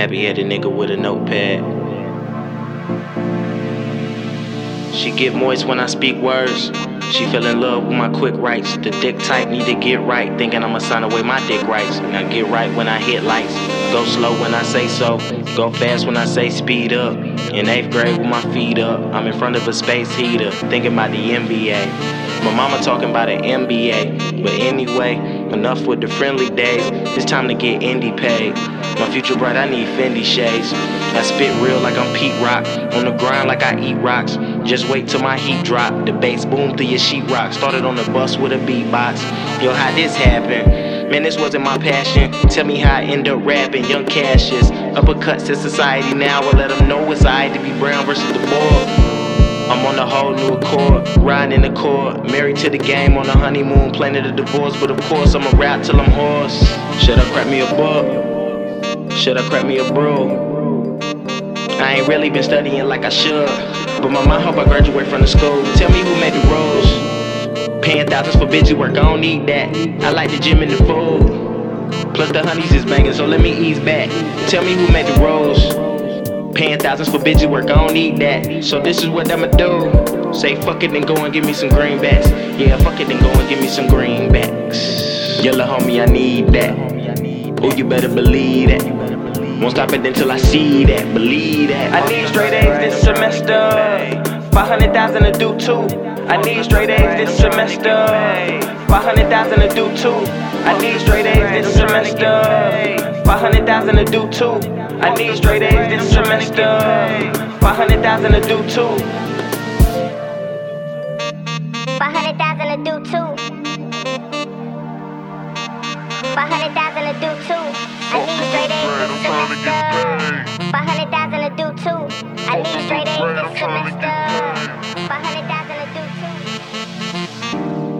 nappy headed nigga with a notepad. She get moist when I speak words. She fell in love with my quick rights. The dick type need to get right. Thinking I'ma sign away my dick rights. Now get right when I hit lights. Go slow when I say so. Go fast when I say speed up. In eighth grade with my feet up. I'm in front of a space heater. Thinking about the NBA. My mama talking about an MBA. But anyway, enough with the friendly days. It's time to get indie paid. My future bright, I need Fendi shades. I spit real like I'm Pete Rock. On the grind like I eat rocks. Just wait till my heat drop. The bass boom through your sheetrock. Started on the bus with a beatbox. Yo, how this happen? Man, this wasn't my passion. Tell me how I end up rapping. Young Cassius. Uppercuts to society now. I let them know it's alright to be brown versus the boy. I'm on a whole new accord, riding in the court, married to the game on a honeymoon, planning a divorce. But of course, I'ma rap till I'm hoarse. Should up, crack me a book? Should I crack me a brew? I ain't really been studying like I should, but my mom hope I graduate from the school. Tell me who made the rules. Paying thousands for busy work, I don't need that. I like the gym and the food. Plus the honeys is banging, so let me ease back. Tell me who made the rules. Paying thousands for busy work, I don't need that. So this is what I'ma do. Say fuck it and go and give me some greenbacks. Yeah, fuck it and go and give me some greenbacks. Yellow homie, I need that. Oh, you better believe that. Won't stop it until I see that, believe that. I need straight A's this semester. 500,000 to do two. I need straight A's this semester. 500,000 to do two. I need straight A's this semester. 500,000 to do two. I need straight A's this semester. 500,000 to do two. 500,000 to do two. 500,000 to do two. I need straight A's this semester. 500,000 to do two. I need straight A's this semester. 500,000 to do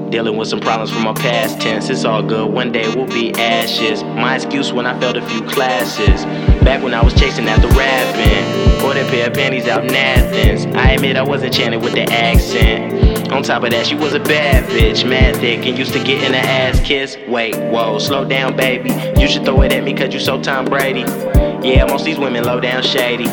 two. Dealing with some problems from my past tense. It's all good. One day we'll be ashes. My excuse when I failed a few classes. Back when I was chasing after rapping. Bought a pair of panties out in Athens. I admit I wasn't chanting with the accent. On top of that, she was a bad bitch, mad thick, and used to get in the ass kiss. Wait, whoa, slow down, baby. You should throw it at me cause you so Tom Brady. Yeah, most these women low down shady.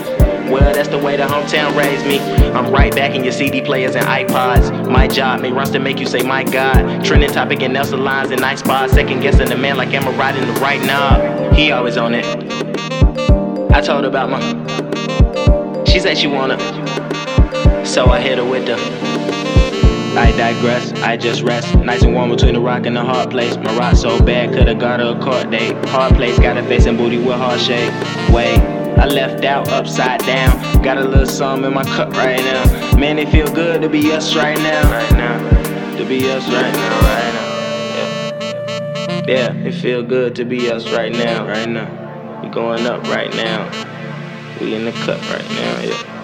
Well, that's the way the hometown raised me. I'm right back in your CD players and iPods. My job may runs to make you say, my God. Trending topic and Nelson lines and nice spots. Second guessing the man like I riding the right knob. He always on it. I told her about my. She said she wanna. So I hit her with the. I digress, I just rest. Nice and warm between the rock and the hard place. My rock so bad, coulda got her a court date. Hard place, got a face and booty with hard shape. Wait, I left out upside down. Got a little something in my cup right now. Man, it feel good to be us right now. Right now, to be us right now, right now. Yeah, yeah it feel good to be us right now, right now. We going up right now. We in the cut right now, yeah.